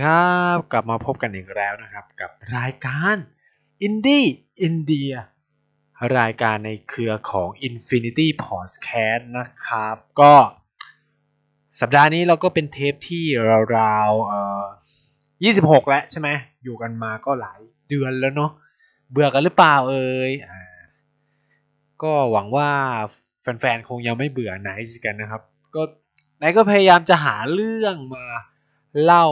ดีครับกลับมาพบกันอีกแล้วนะครับ กับรายการ Indie India รายการในเครือของ Infinity Podcast นะครับ ก็สัปดาห์นี้เราก็เป็นเทปที่ราวๆเอ่อ26 แล้วใช่ไหมอยู่กันมาก็หลายเดือนแล้วเนาะเบื่อกันหรือเปล่าเอ่ยอ่าก็หวังว่าแฟนๆคงยังไม่เบื่อหน่ายกันนะครับ ก็ไนท์ก็พยายามจะหาเรื่องมาเล่า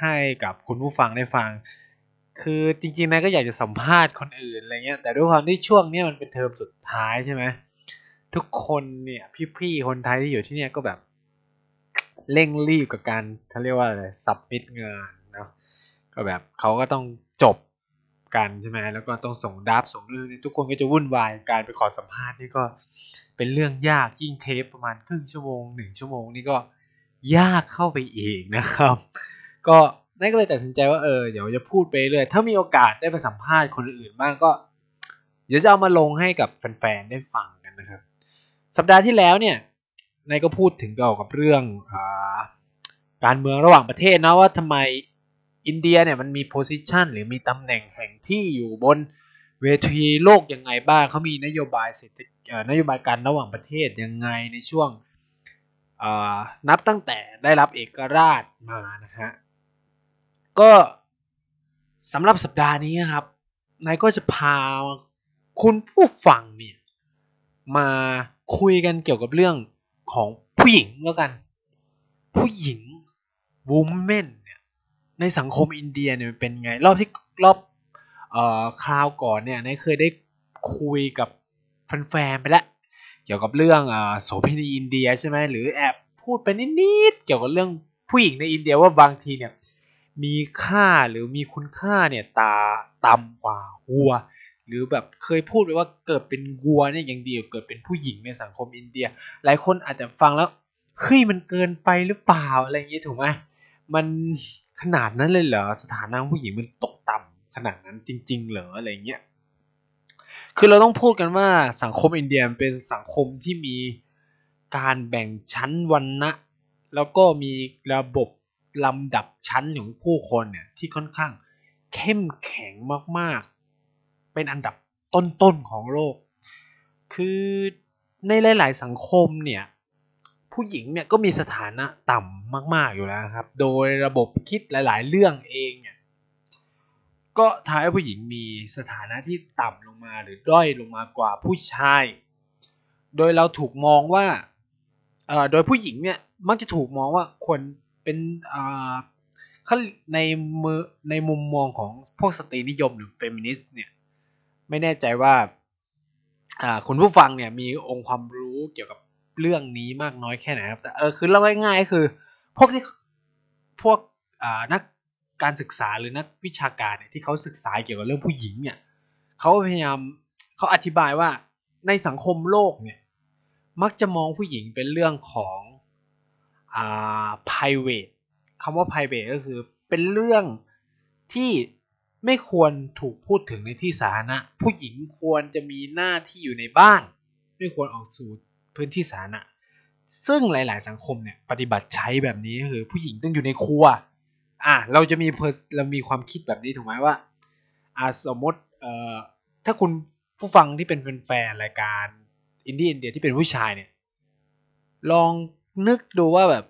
ให้กับคุณผู้ฟังได้ฟัง คือจริงๆนายก็อยากจะสัมภาษณ์คนอื่นอะไรเงี้ย แต่ด้วยความที่ช่วงนี้มันเป็นเทอมสุดท้ายใช่ไหมทุกคนเนี่ยพี่ๆคนไทยที่อยู่ที่เนี่ยก็แบบเร่งรีบกับการเขาเรียกว่าอะไรสับมิดงานเนาะก็แบบเขาก็ต้องจบกันใช่ไหมแล้วก็ต้องส่งดับส่งเรื่องทุกคนก็จะวุ่นวายการไปขอสัมภาษณ์นี่ก็เป็นเรื่องยากยิ่งเทปประมาณครึ่งชั่วโมงหนึ่งชั่วโมงนี่ก็ยากเข้าไปอีกนะครับ ก็นั่นก็เลยตัดสินใจว่าเออเดี๋ยวจะพูดไปเรื่อยถ้ามีโอกาสได้ไปสัมภาษณ์คนอื่นบ้างก็ เดี๋ยวจะเอามาลงให้กับแฟนๆได้ฟังกันนะครับ สัปดาห์ที่แล้วเนี่ยนายก็พูดถึงเกี่ยวกับเรื่องอการเมืองระหว่างประเทศนะว่าทำไมอินเดียเนี่ยมันมีโพสิชันหรือมีตำแหน่งแห่งที่อยู่บนเวทีโลกยังไงบ้างเขามีนโยบายเศรษฐกิจนโยบายการระหว่างประเทศยังไงในช่วงนับตั้งแต่ได้รับเอกราชมานะฮะ ก็สำหรับสัปดาห์นี้นะครับนายก็จะพาคุณผู้ฟังเนี่ยมาคุยกันเกี่ยวกับเรื่องของผู้หญิงแล้วกัน ผู้หญิงวูมเมนเนี่ยในสังคมอินเดียเนี่ยเป็นไง รอบที่รอบเอ่อคราวก่อนเนี่ยนายเคยได้คุยกับแฟนๆไปแล้วเกี่ยวกับเรื่องอโสเภณีอินเดียใช่ไหมหรือแอบพูดไปนิดๆเกี่ยวกับเรื่องผู้หญิงในอินเดียว่าบางทีเนี่ย มีค่าหรือมีคุณค่าเนี่ยตาต่ำกว่าวัว หรือแบบเคยพูดไปว่าเกิดเป็นวัวเนี่ยยังดีกว่าเกิดเป็นผู้หญิงในสังคมอินเดีย หลายคนอาจจะฟังแล้วเฮ้ยมันเกินไปหรือเปล่าอะไรอย่างเงี้ยถูกไหมมันขนาดนั้นเลยเหรอสถานะผู้หญิงมันตกต่ำขนาดนั้นจริง ๆ เหรออะไรเงี้ยคือเราต้องพูดกันว่าสังคมอินเดียเป็นสังคมที่มีการแบ่งชั้นวันนะแล้วก็มีระบบ ลำดับชั้นของผู้คนเนี่ยที่ค่อนข้างเข้มแข็งมากๆ เป็นอันดับต้นๆของโลก คือในหลาย ๆ สังคมเนี่ยผู้หญิงเนี่ยก็มีสถานะต่ำมาก ๆอยู่แล้วครับ โดยระบบคิดหลาย ๆ เรื่องเองเนี่ยก็ทำให้ผู้หญิงมีสถานะที่ต่ำลงมาหรือด้อยลงมากว่าผู้ชาย โดยเราถูกมองว่าโดยผู้หญิงเนี่ยมักจะถูกมองว่าควร เป็นอ่าเขาในมือในมุมมองของพวกสตรีนิยมหรือเฟมินิสต์เนี่ย ไม่แน่ใจว่าอ่าคุณผู้ฟังเนี่ยมีองค์ความรู้เกี่ยวกับเรื่องนี้มากน้อยแค่ไหนครับแต่เออคือเล่าง่ายๆก็คือ พวกที่พวกอ่านักการศึกษาหรือนักวิชาการเนี่ยที่เขาศึกษาเกี่ยวกับเรื่องผู้หญิงเนี่ยเขาพยายามเขาอธิบายว่าในสังคมโลกเนี่ย มักจะมองผู้หญิงเป็นเรื่องของ อ่า private คำว่า private ก็คือเป็นเรื่องที่ไม่ควรถูกพูดถึงในที่สาธารณะ ผู้หญิงควรจะมีหน้าที่อยู่ในบ้าน ไม่ควรออกสู่พื้นที่สาธารณะ ซึ่งหลาย ๆ สังคมเนี่ยปฏิบัติใช้แบบนี้ก็คือ ผู้หญิงต้องอยู่ในครัว อะเราจะมีเรามีความคิดแบบนี้ถูกไหมว่าอ่าสมมติเอ่อถ้าคุณผู้ฟังที่เป็นแฟนรายการอินดี้อินเดียที่เป็นผู้ชายเนี่ย ลอง นึกดูว่าแบบ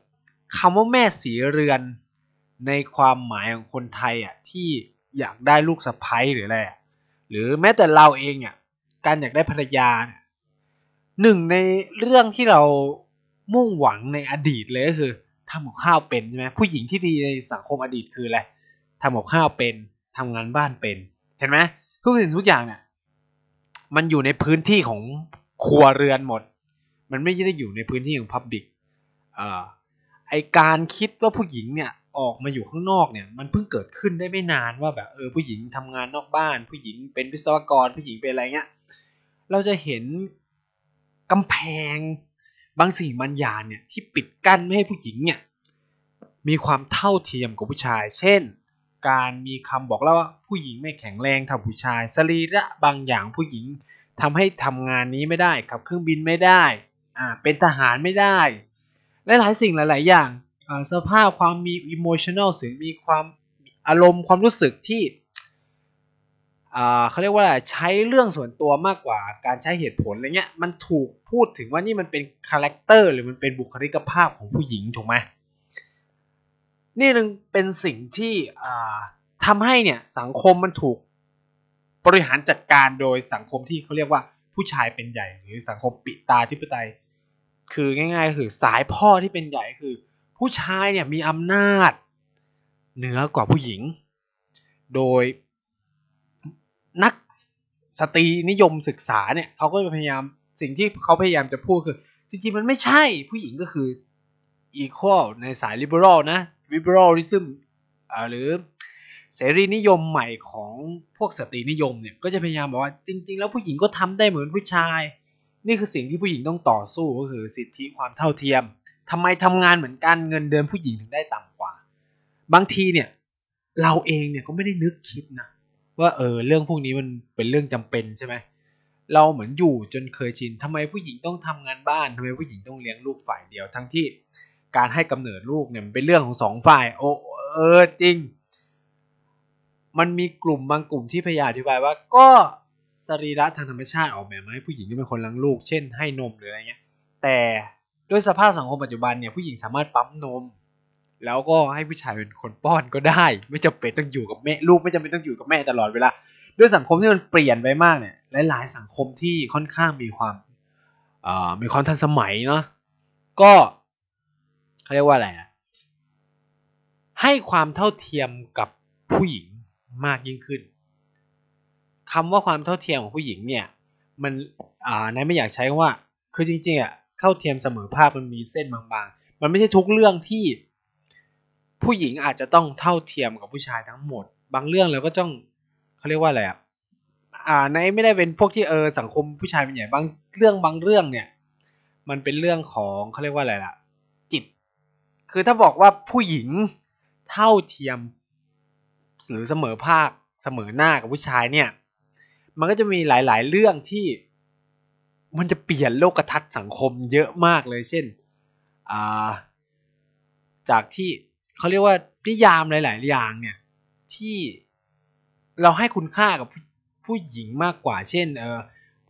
คำว่าแม่สีเรือน ในความหมายของคนไทยอะที่อยากได้ลูกสะใภ้หรืออะไรหรือแม้แต่เราเองอะการอยากได้ภรรยาเนี่ยหนึ่งในเรื่องที่เรามุ่งหวังในอดีตเลยก็คือทำกับข้าวเป็นใช่ไหมผู้หญิงที่ดีในสังคมอดีตคืออะไรทำกับข้าวเป็นทำงานบ้านเป็น เห็นไหมทุกสิ่งทุกอย่างเนี่ยมันอยู่ในพื้นที่ของครัวเรือนหมด มันไม่ได้อยู่ในพื้นที่ของพับบิก ไอการคิดว่าผู้หญิงเนี่ยออกมาอยู่ข้างนอกเนี่ยมันเพิ่งเกิดขึ้นได้ไม่นานว่าแบบเออผู้หญิงทำงานนอกบ้าน ผู้หญิงเป็นวิศวกรผู้หญิงเป็นอะไรเงี้ยเราจะเห็นกำแพงบางสิ่งบางอย่างเนี่ยที่ปิดกั้นไม่ให้ผู้หญิงเนี่ยมีความเท่าเทียมกับผู้ชาย เช่น การมีคำบอกเล่าว่าผู้หญิงไม่แข็งแรงเท่าผู้ชาย สรีระบางอย่างผู้หญิงทำให้ทำงานนี้ไม่ได้ขับเครื่องบินไม่ได้อ่าเป็นทหารไม่ได้ หลายสิ่งหลาย ๆ อย่างสภาพความมี emotional สึงมีความอารมณ์ความรู้สึกที่เขาเรียกว่าอะไรใช้เรื่องส่วนตัวมากกว่าการใช้เหตุผลอะไรเงี้ยมันถูกพูดถึงว่านี่มันเป็นcharacter หรือมันเป็นบุคลิกภาพของผู้หญิงถูกไหมนี่นึงเป็นสิ่งที่ทำให้เนี่ยสังคมมันถูกบริหารจัดการโดยสังคมที่เขาเรียกว่าผู้ชายเป็นใหญ่หรือสังคมปิตาธิปไตย คือง่ายๆคือสายพ่อที่เป็นใหญ่คือ ผู้ชายเนี่ยมีอำนาจเหนือกว่าผู้หญิง โดยนักสตรีนิยมศึกษาเนี่ยเขาก็พยายามสิ่งที่เขาพยายามจะพูดคือจริงๆมันไม่ใช่ผู้หญิงก็คือ equal ในสาย liberal นะ liberalism หรือเสรีนิยมใหม่ของพวกสตรีนิยมเนี่ยก็จะพยายามบอกว่าจริง ๆ แล้วผู้หญิงก็ทำได้เหมือนผู้ชาย นี่คือสิ่งที่ผู้หญิงต้องต่อสู้ก็คือสิทธิความเท่าเทียมทำไมทำงานเหมือนกันเงินเดือนผู้หญิงถึงได้ต่ำกว่า บางทีเนี่ยเราเองเนี่ยก็ไม่ได้นึกคิดนะว่าเออเรื่องพวกนี้มันเป็นเรื่องจำเป็นใช่ไหมเราเหมือนอยู่จนเคยชินทำไมผู้หญิงต้องทำงานบ้านทำไมผู้หญิงต้องเลี้ยงลูกฝ่ายเดียวทั้งที่การให้กำเนิดลูกเนี่ยมันเป็นเรื่องของสองฝ่ายโอ้เออจริง มันมีกลุ่มบางกลุ่มที่พยายามอธิบายว่าก็ สรีระทางธรรมชาติออกแบบมาให้ผู้หญิงที่เป็นคนเลี้ยงลูก เช่นให้นมหรืออะไรเงี้ย แต่ด้วยสภาพสังคมปัจจุบันเนี่ยผู้หญิงสามารถปั๊มนม แล้วก็ให้ผู้ชายเป็นคนป้อนก็ได้ ไม่จำเป็นต้องอยู่กับแม่ลูกไม่จำเป็นต้องอยู่กับแม่ตลอดเวลาด้วยสังคมที่มันเปลี่ยนไปมากเนี่ยหลาย ๆ สังคมที่ค่อนข้างมีความมีความทันสมัยเนาะก็เขาเรียกว่าอะไรอะให้ความเท่าเทียมกับผู้หญิงมากยิ่งขึ้น คำว่าความเท่าเทียมของผู้หญิงเนี่ย มันอ่านายไม่อยากใช้ว่า คือจริงๆอะเท่าเทียมเสมอภาคมันมีเส้นบางๆ มันไม่ใช่ทุกเรื่องที่ ผู้หญิงอาจจะต้องเท่าเทียมกับผู้ชายทั้งหมด บางเรื่องเราก็ต้องเขาเรียกว่าอะไรอะอ่าในไม่ได้เป็นพวกที่เออสังคมผู้ชายเป็นใหญ่บางเรื่องบางเรื่องเนี่ย มันเป็นเรื่องของเขาเรียกว่าอะไรล่ะ จิต คือถ้าบอกว่าผู้หญิงเท่าเทียมหรือเสมอภาคเสมอหน้ากับผู้ชายเนี่ย มันก็จะมีหลาย ๆ เรื่องที่มันจะเปลี่ยนโลกทัศน์สังคมเยอะมากเลยเช่นาจากที่เขาเรียกว่านิยามหลาย ๆ อย่างเนี่ยที่เราให้คุณค่ากับผู้หญิงมากกว่า เช่น เออ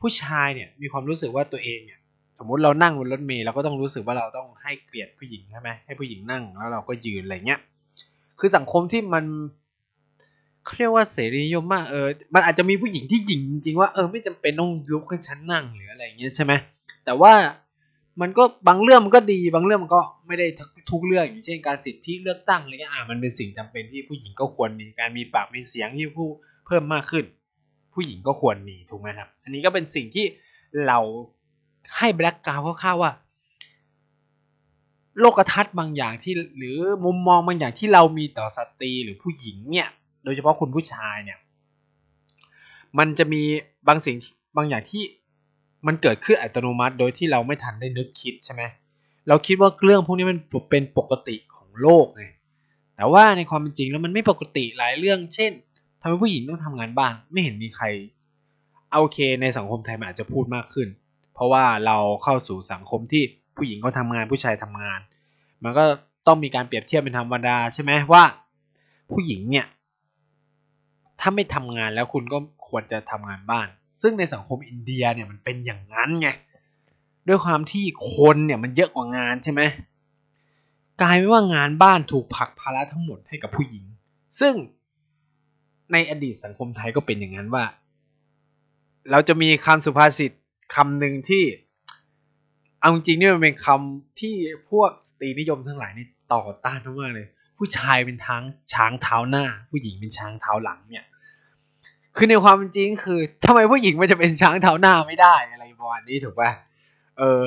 ผู้ชายเนี่ยมีความรู้สึกว่าตัวเองเนี่ย สมมติเรานั่งบนรถเมล์เราก็ต้องรู้สึกว่าเราต้องให้เกียรติผู้หญิงใช่ไหมให้ผู้หญิงนั่งแล้วเราก็ยืนอะไรเงี้ยคือสังคมที่มัน เรียกว่าเสรีนิยมมากเออ มันอาจจะมีผู้หญิงที่หญิงจริงว่าเออไม่จำเป็นต้องลุกให้ฉันนั่งหรืออะไรเงี้ยใช่ไหมแต่ว่ามันก็บางเรื่องมันก็ดีบางเรื่องมันก็ไม่ได้ทุกเรื่องอย่างเช่นการสิทธิเลือกตั้งอะไรเงี้ยอ่ามันเป็นสิ่งจำเป็นที่ผู้หญิงก็ควรมีการมีปากมีเสียงที่ผู้เพิ่มมากขึ้น ผู้หญิงก็ควรมีถูกไหมครับ อันนี้ก็เป็นสิ่งที่เราให้แบล็กกราวคร่าวๆว่า โลกทัศน์บางอย่างที่หรือมุมมองบางอย่างที่เรามีต่อสตรีหรือผู้หญิงเนี่ย โดยเฉพาะคุณผู้ชายเนี่ย มันจะมีบางสิ่งบางอย่างที่มันเกิดขึ้นอัตโนมัติ โดยที่เราไม่ทันได้นึกคิดใช่ไหมเราคิดว่าเรื่องพวกนี้มันเป็นปกติของโลกไงแต่ว่าในความเป็นจริงแล้วมันไม่ปกติหลายเรื่อง เช่นทำไมผู้หญิงต้องทำงานบ้าน ไม่เห็นมีใครโอเค ในสังคมไทยมันอาจจะพูดมากขึ้น เพราะว่าเราเข้าสู่สังคมที่ผู้หญิงเขาทางานผู้ชายทำงาน มันก็ต้องมีการเปรียบเทียบเป็นธรรมดาใช่ไหมว่า ผู้หญิงเนี่ย ถ้าไม่ทำงานแล้วคุณก็ควรจะทำงานบ้าน ซึ่งในสังคมอินเดียเนี่ยมันเป็นอย่างนั้นไงด้วยความที่คนเนี่ยมันเยอะกว่างานใช่ไหมกลายเป็นว่างานบ้านถูกผลักภาระทั้งหมดให้กับผู้หญิง ซึ่งในอดีตสังคมไทยก็เป็นอย่างนั้นว่า เราจะมีคำสุภาษิตคำหนึ่งที่ เอาจริงนี่มันเป็นคำที่พวกสตรีนิยมทั้งหลายนี่ต่อต้านมากเลย ผู้ชายเป็นทางช้างเท้าหน้า ผู้หญิงเป็นช้างเท้าหลังเนี่ย คือในความจริงคือทำไมผู้หญิงมันจะเป็นช้างเท้าหน้าไม่ได้อะไรประมาณนี้ถูกป่ะเออ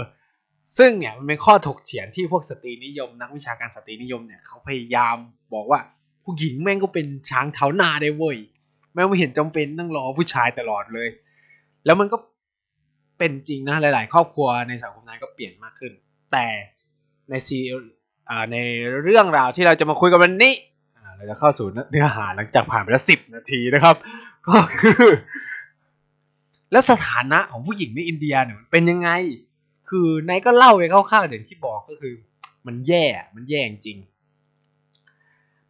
ซึ่งเนี่ยมันเป็นข้อถกเถียงที่พวกสตรีนิยม นักวิชาการสตรีนิยมเนี่ยเขาพยายามบอกว่าผู้หญิงแม่งก็เป็นช้างเท้าหน้าได้เว้ยแม่งไม่เห็นจำเป็นต้องรอผู้ชายตลอดเลย แล้วมันก็เป็นจริงนะหลาย ๆ ครอบครัวในสังคมนั้นก็เปลี่ยนมากขึ้น แต่ในซี ในเรื่องราวที่เราจะมาคุยกันวันนี้เราจะเข้าสู่เนื้อหาหลังจากผ่านไปแล้วสิบนาทีนะครับ ก็คือ แล้วสถานะของผู้หญิงในอินเดียเนี่ยมันเป็นยังไง คือนายก็เล่าไปคร่าวๆอย่างที่บอกก็คือ มันแย่มันแย่จริง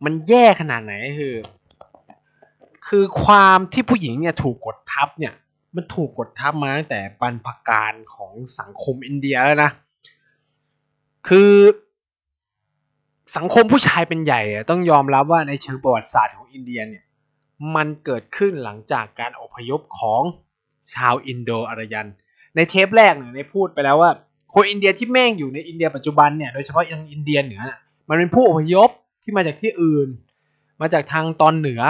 มันแย่ขนาดไหนคือ คือความที่ผู้หญิงเนี่ยถูกกดทับเนี่ย มันถูกกดทับมาตั้งแต่บรรพกาลของสังคมอินเดียแล้วนะคือ สังคมผู้ชายเป็นใหญ่ต้องยอมรับว่าในเชิงประวัติศาสตร์ของอินเดียเนี่ยมันเกิดขึ้นหลังจากการอพยพของชาวอินโดอารยัน ในเทปแรกเนี่ยในพูดไปแล้วว่าคนอินเดียที่แม่งอยู่ในอินเดียปัจจุบันเนี่ยโดยเฉพาะอย่างอินเดียเหนือมันเป็นผู้อพยพที่มาจากที่อื่น มาจากทางตอนเหนือ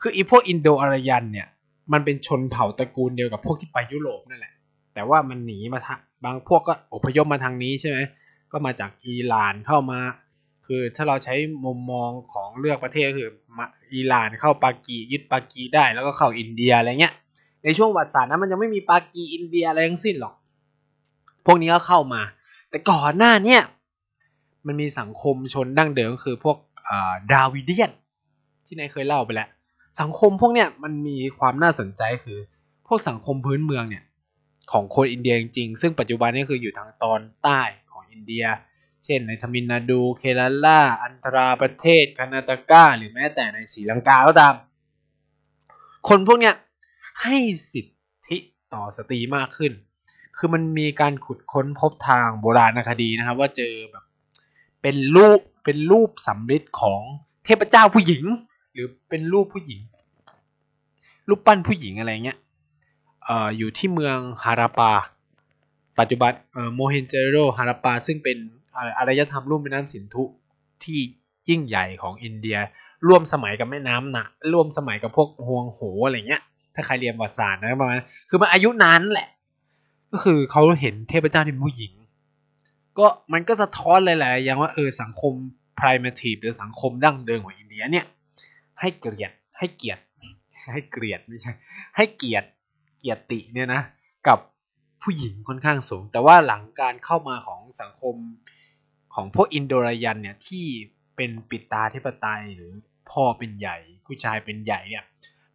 คืออีพวกอินโดอารยันเนี่ยมันเป็นชนเผ่าตระกูลเดียวกับพวกที่ไปยุโรปนั่นแหละ แต่ว่ามันหนีมาทางบางพวกก็อพยพมาทางนี้ใช่ไหมก็มาจากอิหร่านเข้ามา คือถ้าเราใช้มุมมองของเลือกประเทศคืออิหร่านเข้าปากียึดปากีได้แล้วก็เข้าอินเดียอะไรเงี้ยในช่วงวัติศาสตร์นั้นมันยังไม่มีปากีอินเดียอะไรทั้งสิ้นหรอก พวกนี้ก็เข้ามา แต่ก่อนหน้าเนี่ยมันมีสังคมชนดั้งเดิมคือพวกดาวิเดียนที่นายเคยเล่าไปแล้ว สังคมพวกเนี้ยมันมีความน่าสนใจคือ พวกสังคมพื้นเมืองเนี่ยของคนอินเดียจริงๆซึ่งปัจจุบันนี้คืออยู่ทางตอนใต้ของอินเดีย เช่นในทมินาดู เครัลาอันตราประเทศคานาตากาหรือแม้แต่ในศรีลังกาก็ตาม คนพวกเนี้ยให้สิทธิต่อสตรีมากขึ้น คือมันมีการขุดค้นพบทางโบราณคดีนะครับ ว่าเจอแบบเป็นรูปเป็นรูปสำริดของเทพเจ้าผู้หญิง หรือเป็นรูปผู้หญิง รูปปั้นผู้หญิงอะไรเงี้ยเอ่ออยู่ที่เมืองฮารัปปา ปัจจุบันเอ่อโมเฮนโจดาโรฮารัปปาซึ่งเป็น อารยธรรมลุ่มแม่น้ำสินธุที่ยิ่งใหญ่ของอินเดีย ร่วมสมัยกับแม่น้ำนะร่วมสมัยกับพวกฮวงโหอะไรเงี้ย ถ้าใครเรียนประวัติศาสตร์นะประมาณคือมันอายุนานแหละ ก็คือเขาเห็นเทพเจ้าที่ผู้หญิง ก็มันก็สะท้อนเลยแหละอย่างว่าเออสังคม primitive หรือสังคมดั้งเดิมของอินเดียเนี่ย ให้เกลียรติให้เกียรติให้เกลียรติไม่ใช่ ให้เกียรติเกียรติเนี่ยนะ กับผู้หญิงค่อนข้างสูง แต่ว่าหลังการเข้ามาของสังคม ของพวกอินโดรยันเนี่ยที่เป็นปิตาธิปไตยหรือพ่อเป็นใหญ่ผู้ชายเป็นใหญ่เนี่ย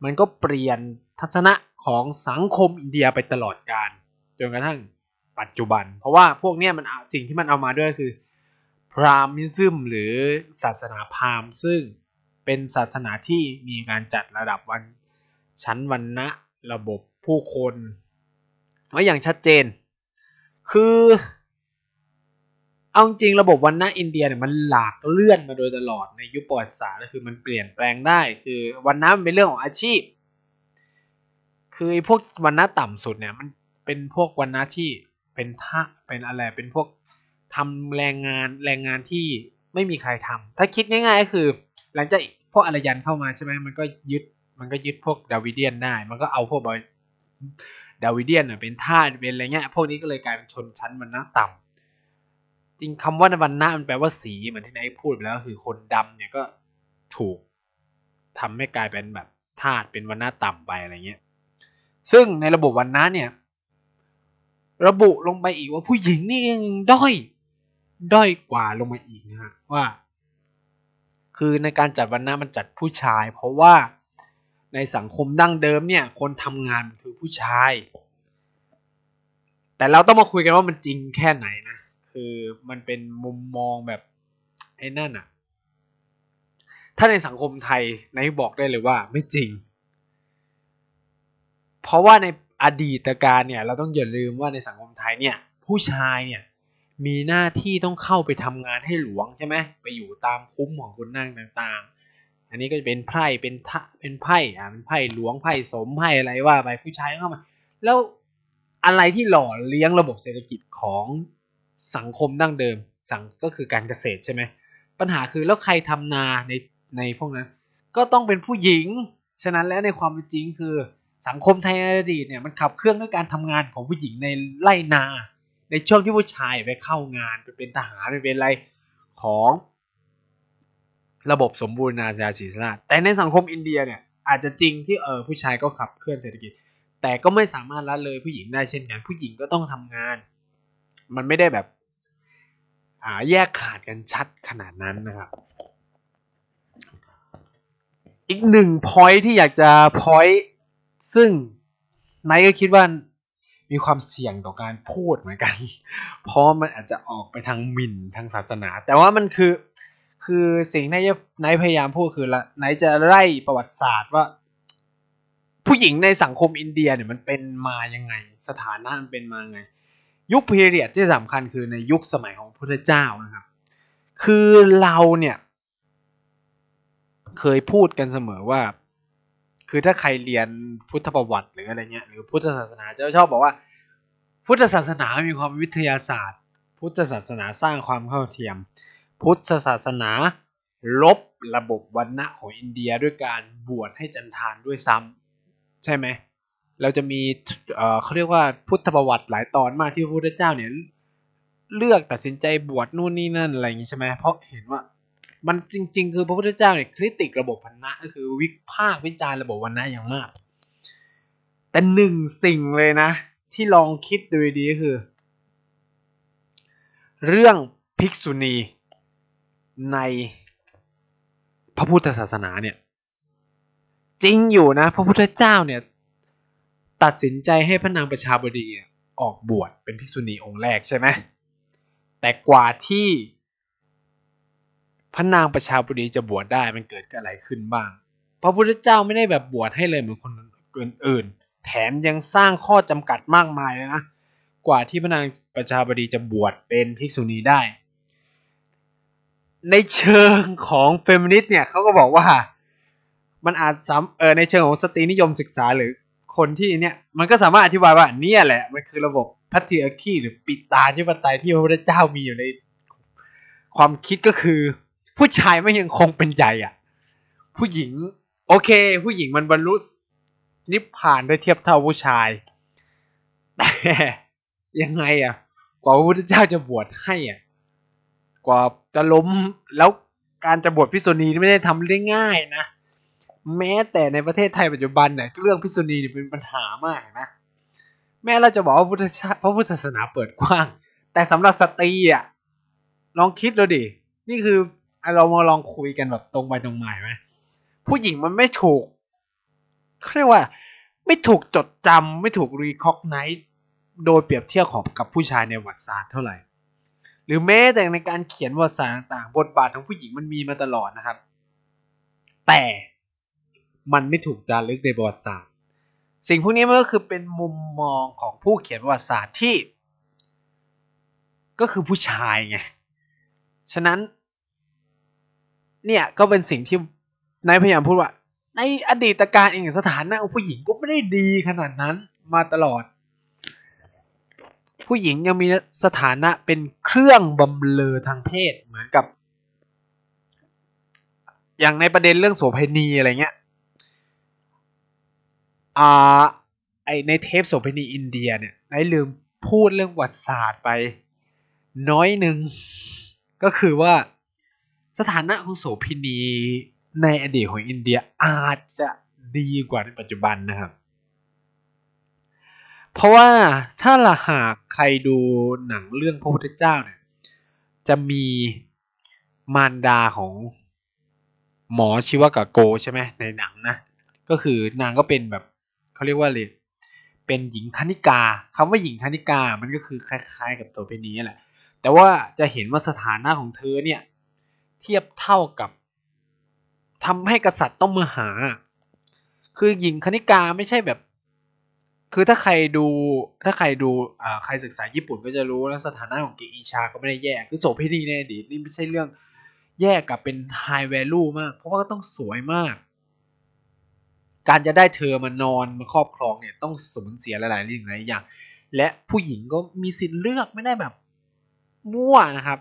มันก็เปลี่ยนทัศนะของสังคมอินเดียไปตลอดกาลจนกระทั่งปัจจุบัน เพราะว่าพวกเนี้ยมันสิ่งที่มันเอามาด้วยคือ พราหมิซึมหรือศาสนาพราหมณ์ซึ่งเป็นศาสนาที่มีการจัดระดับวันชั้นวันนะระบบผู้คนไว้อย่างชัดเจน คือ เอาจริงระบบวันนะอินเดียเนี่ยมันหลากเลื่อนมาโดยตลอดในยุคประวัติศาสตร์ก็คือมันเปลี่ยนแปลงได้ คือวันนะมันเป็นเรื่องของอาชีพ คือพวกวันนะต่ำสุดเนี่ยมันเป็นพวกวันนะที่เป็นท่าเป็นอะไรเป็นพวกทำแรงงานแรงงานที่ไม่มีใครทำถ้าคิดง่ายๆก็คือ หลังจากพวกอารยันเข้ามาใช่ไหมมันก็ยึดมันก็ยึดพวกดาวิเดียนได้ มันก็เอาพวกดาวิเดียนเป็นทาสเป็นอะไรเงี้ยพวกนี้ก็เลยกลายเป็นชนชั้นวันนะต่ำ จริงคำว่าวันนะมันแปลว่าสีเหมือนที่นายพูดไปแล้วคือคนดำเนี่ยก็ถูกทำให้กลายเป็นแบบทาสเป็นวันนะต่ำไปอะไรเงี้ย ซึ่งในระบบวันนะเนี่ย ระบุลงไปอีกว่าผู้หญิงนี่ยังด้อย ด้อยกว่าลงมาอีกนะฮะว่า คือในการจัดวันนะมันจัดผู้ชาย เพราะว่าในสังคมดั้งเดิมเนี่ย คนทำงานคือผู้ชาย แต่เราต้องมาคุยกันว่ามันจริงแค่ไหน คือมันเป็นมุมมองแบบไอ้นั่นอะถ้าในสังคมไทยนายบอกได้เลยว่าไม่จริง เพราะว่าในอดีตการเนี่ยเราต้องอย่าลืมว่าในสังคมไทยเนี่ยผู้ชายเนี่ยมีหน้าที่ต้องเข้าไปทำงานให้หลวงใช่ไหมไปอยู่ตามคุ้มของคุณนั่งต่างๆ อันนี้ก็จะเป็นไพ่เป็นทะเป็นไพ่อ่าเป็นไพ่หลวงไพ่สมไพ่อะไรว่าไปผู้ชายเข้ามา แล้วอะไรที่หล่อเลี้ยงระบบเศรษฐกิจของ สังคมดั้งเดิม สังก็คือการเกษตรใช่ไหมปัญหาคือแล้วใครทำนาในในพวกนั้น ก็ต้องเป็นผู้หญิง ฉะนั้นแล้วในความเป็นจริงคือ สังคมไทยอดีตเนี่ยมันขับเคลื่อนด้วยการทำงานของผู้หญิงในไร่นา ในช่วงที่ผู้ชายไปเข้างานไปเป็นทหารไปเป็นอะไรของระบบสมบูรณาญาศีสราแต่ในสังคมอินเดียเนี่ยอาจจะจริงที่เออผู้ชายก็ขับเคลื่อนเศรษฐกิจ แต่ก็ไม่สามารถละเลยผู้หญิงได้เช่นกันผู้หญิงก็ต้องทำงาน มันไม่ได้แบบอ่าแยกขาดกันชัดขนาดนั้นนะครับ อีกหนึ่งพอยที่อยากจะพอยซึ่งไนก็คิดว่ามีความเสี่ยงต่อการพูดเหมือนกัน เพราะมันอาจจะออกไปทางหมิ่นทางศาสนา แต่ว่ามันคือคือสิ่งที่ไนพยายามพูดคือละไนจะไล่ประวัติศาสตร์ว่า ผู้หญิงในสังคมอินเดียเนี่ยมันเป็นมายังไง สถานะมันเป็นมาไง ยุคพีเรียดที่สำคัญคือในยุคสมัยของพระเจ้านะครับ คือเราเนี่ยเคยพูดกันเสมอว่า คือถ้าใครเรียนพุทธประวัติหรืออะไรเงี้ยหรือพุทธศาสนาจะชอบบอกว่า พุทธศาสนามีความวิทยาศาสตร์ พุทธศาสนาสร้างความเข้าเทียม พุทธศาสนาลบระบบวันณะของอินเดียด้วยการบวชให้จันทานด้วยซ้ำใช่ไหม เราจะมีเขาเรียกว่าพุทธประวัติหลายตอนมากที่พระพุทธเจ้าเนี่ยเลือกตัดสินใจบวชนู่นนี่นั่นอะไรอย่างนี้ใช่ไหมเพราะเห็นว่ามันจริง ๆ คือพระพุทธเจ้าเนี่ยคริติกระบบวันณะก็คือวิพากษ์วิจารระบบวันณะอย่างมาก แต่หนึ่งสิ่งเลยนะ ที่ลองคิดดูดีก็คือ เรื่องภิกษุณีในพระพุทธศาสนาเนี่ย จริงอยู่นะ พระพุทธเจ้าเนี่ย ตัดสินใจให้พระนางประชาบดีออกบวชเป็นภิกษุณีองค์แรกใช่ไหมแต่กว่าที่พระนางประชาบดีจะบวชได้มันเกิดอะไรขึ้นบ้าง พระพุทธเจ้าไม่ได้แบบบวชให้เลยเหมือนคนอื่นๆ แถมยังสร้างข้อจำกัดมากมายเลยนะ กว่าที่พระนางประชาบดีจะบวชเป็นภิกษุณีได้ ในเชิงของเฟมินิสต์เนี่ยเขาก็บอกว่า มันอาจสามเออในเชิงของสตรีนิยมศึกษาหรือ คนที่เนี่ยมันก็สามารถอธิบายว่าเนี่ยแหละ มันคือระบบพัฒนาคีหรือปิตาธิปไตยที่พระพุทธเจ้ามีอยู่ใน ความคิดก็คือ ผู้ชายไม่ยังคงเป็นใหญ่อะ ผู้หญิง โอเค ผู้หญิงมันบรรลุนิพพานได้เทียบเท่าผู้ชายแต่ยังไงอะ กว่าพระพุทธเจ้าจะบวชให้อะ กว่าจะล้มแล้วการจะบวชพิษุณีไม่ได้ทำได้ง่ายนะ แม้แต่ในประเทศไทยปัจจุบันเนี่ยเรื่องพิษุณีเป็นปัญหามากนะแม้เราจะบอกว่าพุทธพระพุทธศาสนาเปิดกว้าง แต่สำหรับสตรีอะลองคิดดูดินี่คือเรามาลองคุยกันแบบตรงไปตรงมาไหมผู้หญิงมันไม่ถูกเขาเรียกว่า ไม่ถูกจดจำไม่ถูก recognize โดยเปรียบเทียบของกับผู้ชายในประวัติศาสตร์เท่าไหร่ หรือแม้แต่ในการเขียนประวัติศาสตร์ต่างๆ บทบาทของผู้หญิงมันมีมาตลอดนะครับ แต่ มันไม่ถูกจารึกในประวัติศาสตร์ สิ่งพวกนี้มันก็คือเป็นมุมมองของผู้เขียนประวัติศาสตร์ที่ ก็คือผู้ชายไง ฉะนั้น เนี่ยก็เป็นสิ่งที่นายพยายามพูดว่า ในอดีตการเองสถานะของผู้หญิงก็ไม่ได้ดีขนาดนั้นมาตลอด ผู้หญิงยังมีสถานะเป็นเครื่องบำเรอทางเพศเหมือนกับอย่างในประเด็นเรื่องโสเภณีอะไรเงี้ย อ่าไอในเทปโสเภณีอินเดียเนี่ยนายลืมพูดเรื่องประวัติศาสตร์ไป น้อยหนึ่งก็คือว่าสถานะของโสเภณีในอดีตของอินเดียอาจจะดีกว่าในปัจจุบันนะครับ เพราะว่าถ้าละหากใครดูหนังเรื่องพระพุทธเจ้าเนี่ยจะมีมารดาของหมอชิวกะโกใช่ไหมในหนังนะ ก็คือนางก็เป็นแบบ เขาเรียกว่าเลยเป็นหญิงคณิกาคำว่าหญิงคณิกามันก็คือคล้าย ๆ กับโสเภณีแหละ แต่ว่าจะเห็นว่าสถานะของเธอเนี่ยเทียบเท่ากับทำให้กษัตริย์ต้องมาหา คือหญิงคณิกาไม่ใช่แบบ คือถ้าใครดูถ้าใครดูอ่าใครศึกษาญี่ปุ่นก็จะรู้แล้วสถานะของเกอิชาก็ไม่ได้แย่คือโสเภณีในอดีตนี่ไม่ใช่เรื่องแย่กับเป็นไฮแวลูมาก เพราะว่าก็ต้องสวยมาก การจะได้เธอมานอนมาครอบครองเนี่ยต้องสูญเสียหลายๆเรื่องหลายอย่าง และผู้หญิงก็มีสิทธิ์เลือกไม่ได้แบบมั่วนะครับ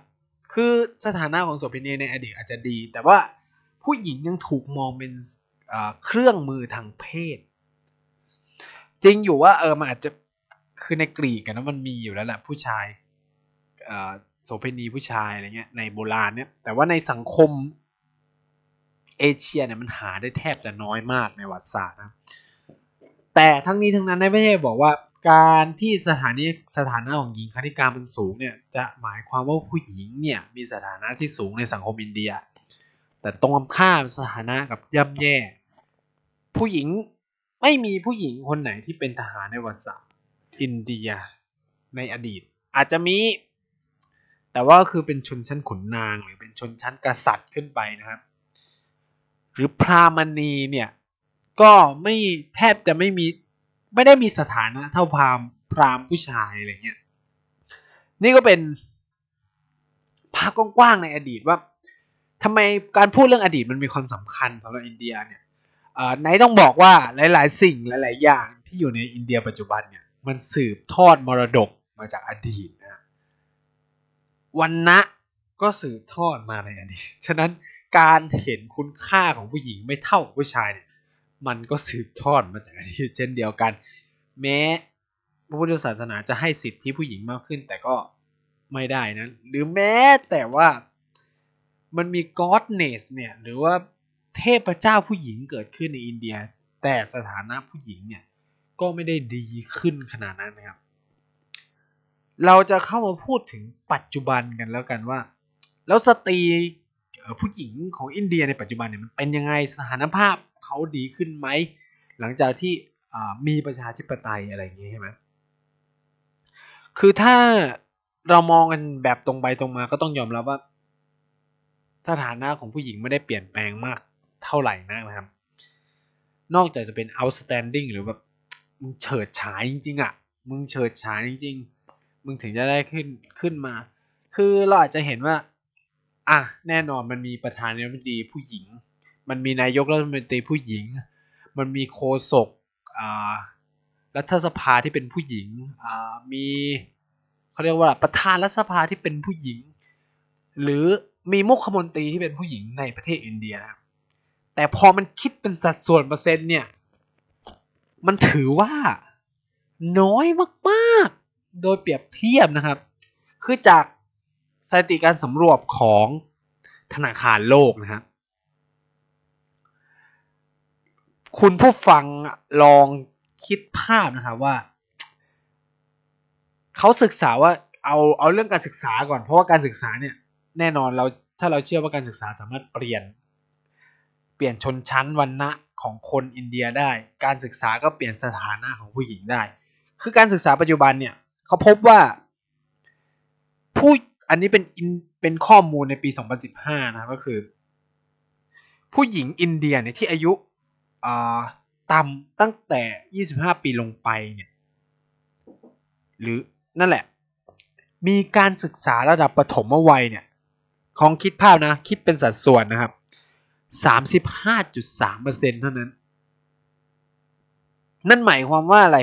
คือสถานะของโสเภณีในอดีตอาจจะดี แต่ว่าผู้หญิงยังถูกมองเป็นเครื่องมือทางเพศ จริงอยู่ว่าเออมันอาจจะคือในกรีกกันนะมันมีอยู่แล้วแหละผู้ชายโสเภณีผู้ชายอะไรเงี้ยในโบราณเนี่ยแต่ว่าในสังคม เอเชียเนี่ยมันหาได้แทบจะน้อยมากในวัติศาสตร์นะแต่ทั้งนี้ทั้งนั้นไม่ได้บอกว่าการที่สถานีสถานะของหญิงคณิกามันสูงเนี่ยจะหมายความว่าผู้หญิงเนี่ยมีสถานะที่สูงในสังคมอินเดีย แต่ตรงข้ามสถานะกับย่ำแย่ ผู้หญิงไม่มีผู้หญิงคนไหนที่เป็นทหารในวัติศาสตร์อินเดียในอดีต อาจจะมี แต่ว่าคือเป็นชนชั้นขุนนางหรือเป็นชนชั้นกษัตริย์ขึ้นไปนะครับ หรือพรามณีเนี่ยก็ไม่แทบจะไม่มีไม่ได้มีสถานะเท่าพรามพรามผู้ชายอะไรเงี้ยนี่ก็เป็นภาพกว้างๆในอดีตว่าทำไมการพูดเรื่องอดีตมันมีความสำคัญสำหรับอินเดียเนี่ยไหนต้องบอกว่าหลาย ๆ สิ่งหลาย ๆ อย่างที่อยู่ในอินเดียปัจจุบันเนี่ยมันสืบทอดมรดกมาจากอดีตนะวันนะก็สืบทอดมาในอดีต ฉะนั้น การเห็นคุณค่าของผู้หญิงไม่เท่าผู้ชายเนี่ยมันก็สืบทอดมาจากอดีตเช่นเดียวกัน แม้พระพุทธศาสนาจะให้สิทธิผู้หญิงมากขึ้น แต่ก็ไม่ได้นะหรือแม้แต่ว่ามันมี godness เนี่ยหรือว่าเทพเจ้าผู้หญิงเกิดขึ้นในอินเดีย แต่สถานะผู้หญิงเนี่ยก็ไม่ได้ดีขึ้นขนาดนั้นนะครับ เราจะเข้ามาพูดถึงปัจจุบันกันแล้วกันว่า แล้วสตรี ผู้หญิงของอินเดียในปัจจุบันเนี่ยมันเป็นยังไงสถานภาพเขาดีขึ้นไหม หลังจากที่มีประชาธิปไตยอะไรอย่างนี้ใช่ไหมคือถ้าเรามองกันแบบตรงไปตรงมาก็ต้องยอมรับว่า สถานะของผู้หญิงไม่ได้เปลี่ยนแปลงมากเท่าไหร่นะครับ นอกจากจะเป็น outstanding หรือแบบมึงเฉิดฉายจริงๆอะ มึงเฉิดฉายจริง ๆ มึงถึงจะได้ขึ้นขึ้นมา คือเราอาจจะเห็นว่า อะแน่นอนมันมีประธานาธิบดีผู้หญิง มันมีนายกรัฐมนตรีผู้หญิง มันมีโฆษกอ่ารัฐสภาที่เป็นผู้หญิงอ่ามีเขาเรียกว่าประธานรัฐสภาที่เป็นผู้หญิง หรือมีมุขมนตรีที่เป็นผู้หญิงในประเทศอินเดียนะแต่พอมันคิดเป็นสัดส่วนเปอร์เซ็นต์เนี่ย มันถือว่าน้อยมาก ๆ โดยเปรียบเทียบนะครับ คือจาก สถิติการสำรวจของธนาคารโลกนะครับคุณผู้ฟังลองคิดภาพนะครับว่า เขาศึกษาว่าเอาเอาเรื่องการศึกษาก่อน เพราะว่าการศึกษาเนี่ยแน่นอนเราถ้าเราเชื่อว่าการศึกษาสามารถเปลี่ยน เปลี่ยนชนชั้นวันณะของคนอินเดียได้ การศึกษาก็เปลี่ยนสถานะของผู้หญิงได้ คือการศึกษาปัจจุบันเนี่ยเขาพบว่าผู้ อันนี้เป็นเป็นข้อมูลในปี 2015 นะก็คือ ผู้หญิงอินเดียเนี่ยที่อายุต่ำตั้งแต่ 25 ปีลงไปเนี่ยหรือนั่นแหละ มีการศึกษาระดับปฐมวัยเนี่ยของคิดภาพนะ คิดเป็นสัดส่วนนะครับสามสิบห้าจุดสามเปอร์เซ็นเท่านั้น นั่นหมายความว่าอะไร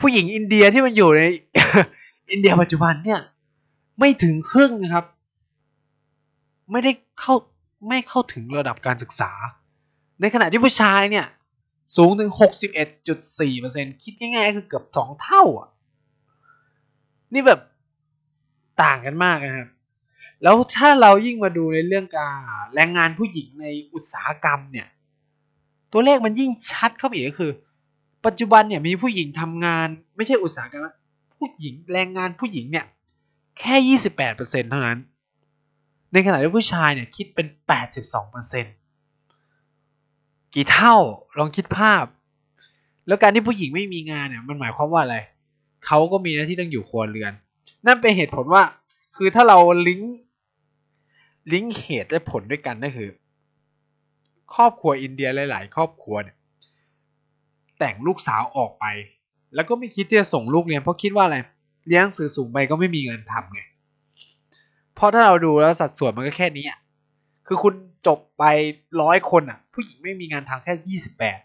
ผู้หญิงอินเดียที่มันอยู่ใน อินเดียปัจจุบันเนี่ยไม่ถึงครึ่งนะครับ ไม่ได้เข้าไม่เข้าถึงระดับการศึกษา ในขณะที่ผู้ชายเนี่ยสูงถึงหกสิบเอ็ดจุดสี่เปอร์เซ็นคิดง่ายๆคือเกือบสองเท่าอะ นี่แบบต่างกันมากนะครับ แล้วถ้าเรายิ่งมาดูในเรื่องการแรงงานผู้หญิงในอุตสาหกรรมเนี่ย ตัวเลขมันยิ่งชัดเข้าไปอีกก็คือ ปัจจุบันเนี่ยมีผู้หญิงทำงานไม่ใช่อุตสาหกรรม ผู้หญิงแรงงานผู้หญิงเนี่ยแค่ยี่สิบแปดเปอร์เซ็นเท่านั้น ในขณะที่ผู้ชายเนี่ยคิดเป็นแปดสิบสองเปอร์เซ็นกี่เท่าลองคิดภาพ แล้วการที่ผู้หญิงไม่มีงานเนี่ยมันหมายความว่าอะไรเขาก็มีหน้าที่ต้องอยู่ครัวเรือน นั่นเป็นเหตุผลว่า คือถ้าเราลิงก์ลิงก์เหตุและผลด้วยกันนั่นคือ ครอบครัวอินเดียหลาย ๆ ครอบครัวเนี่ยแต่งลูกสาวออกไป แล้วก็ไม่คิดที่จะส่งลูกเรียนเพราะคิดว่าอะไรเรียนหนังสือสูงไปก็ไม่มีเงินทำไงเพราะถ้าเราดูแล้วสัดส่วนมันก็แค่นี้อะคือคุณจบไปร้อยคนอะ ผู้หญิงไม่มีงานทำแค่ยี่สิบแปด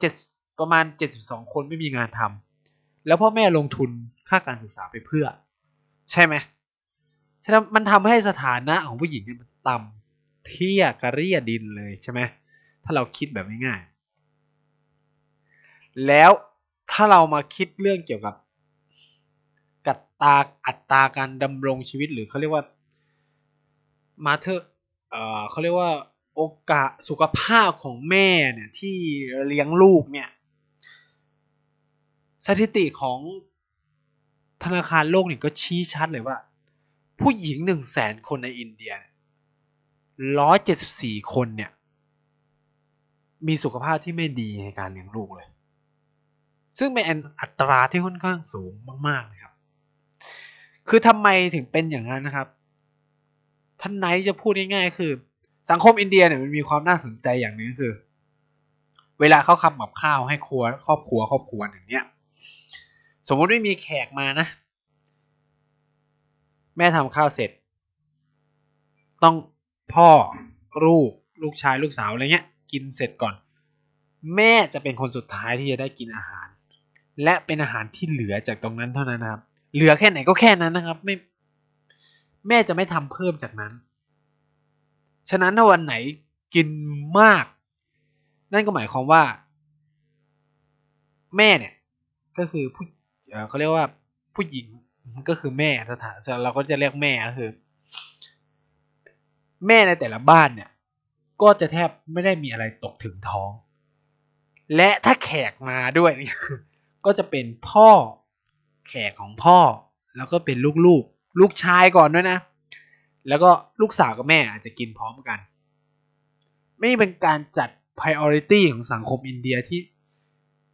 เจ็ดประมาณเจ็ดสิบสองคนไม่มีงานทำแล้วพ่อแม่ลงทุนค่าการศึกษาไปเพื่อ ใช่ไหมฉะนั้นมันทำให้สถานะของผู้หญิงมันต่ำเทียกระเรียดินเลยใช่ไหมถ้าเราคิดแบบง่ายๆแล้ว ถ้าเรามาคิดเรื่องเกี่ยวกับกัตตาอัตราการดำรงชีวิตหรือเขาเรียกว่ามาเธอเออเขาเรียกว่าโอกาสสุขภาพของแม่เนี่ยที่เลี้ยงลูกเนี่ยสถิติของธนาคารโลกเนี่ยก็ชี้ชัดเลยว่า ผู้หญิงหนึ่งแสนคนในอินเดียร้อยเจ็ดสิบสี่คนเนี่ย มีสุขภาพที่ไม่ดีในการเลี้ยงลูกเลย ซึ่งเป็นอัตราที่ค่อนข้างสูงมากๆนะครับ คือทำไมถึงเป็นอย่างนั้นนะครับ ท่านไนท์จะพูดง่ายๆ คือ สังคมอินเดียเนี่ยมันมีความน่าสนใจอย่างนึงคือ เวลาเขาทำกับข้าวให้ครัวครอบครัวครอบครัวอย่างเนี้ยสมมติไม่มีแขกมานะ แม่ทำข้าวเสร็จ ต้องพ่อลูกลูกชายลูกสาวอะไรเงี้ย กินเสร็จก่อน แม่จะเป็นคนสุดท้ายที่จะได้กินอาหาร และเป็นอาหารที่เหลือจากตรงนั้นเท่านั้นนะครับ เหลือแค่ไหนก็แค่นั้นนะครับ ไม่ แม่จะไม่ทำเพิ่มจากนั้น ฉะนั้นถ้าวันไหนกินมาก นั่นก็หมายความว่า แม่เนี่ย ก็คือผู้เขาเรียกว่าผู้หญิงก็คือแม่สถานเราก็จะเรียกแม่ก็คือ แม่ในแต่ละบ้านเนี่ย ก็จะแทบไม่ได้มีอะไรตกถึงท้อง และถ้าแขกมาด้วยเนี่ย ก็จะเป็นพ่อแขกของพ่อ แล้วก็เป็นลูกๆลลูกชายก่อนด้วยนะ แล้วก็ลูกสาวกับแม่อาจจะกินพร้อมกัน ไม่เป็นการจัด priority ของสังคมอินเดียที่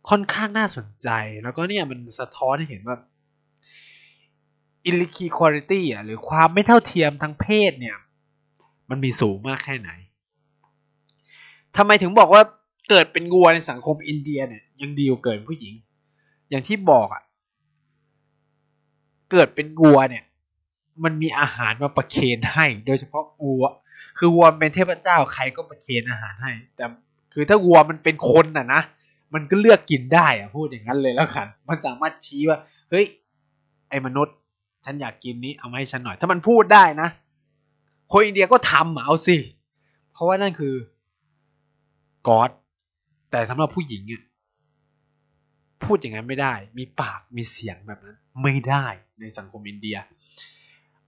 ค่อนข้างน่าสนใจ แล้วก็เนี่ยมันสะท้อนให้เห็นว่า inequality อะหรือความไม่เท่าเทียมทางเพศเนี่ย มันมีสูงมากแค่ไหนทำไมถึงบอกว่าเกิดเป็นงัวในสังคมอินเดียเนี่ยยังดีกว่าเกิดผู้หญิง อย่างที่บอกอะ เกิดเป็นงัวเนี่ย มันมีอาหารมาประเคนให้ โดยเฉพาะวัว คือวัวเป็นเทพเจ้าใครก็ประเคนอาหารให้ แต่คือถ้าวัวมันเป็นคนน่ะนะมันก็เลือกกินได้อะพูดอย่างนั้นเลยแล้วกันมันสามารถชี้ว่า เฮ้ย ไอ้มนุษย์ ฉันอยากกินนี้เอามาให้ฉันหน่อย ถ้ามันพูดได้นะคนอินเดียก็ทำเอาสิ เพราะว่านั่นคือ God แต่สำหรับผู้หญิงอะ พูดอย่างนั้นไม่ได้ มีปากมีเสียงแบบนั้นไม่ได้ในสังคมอินเดีย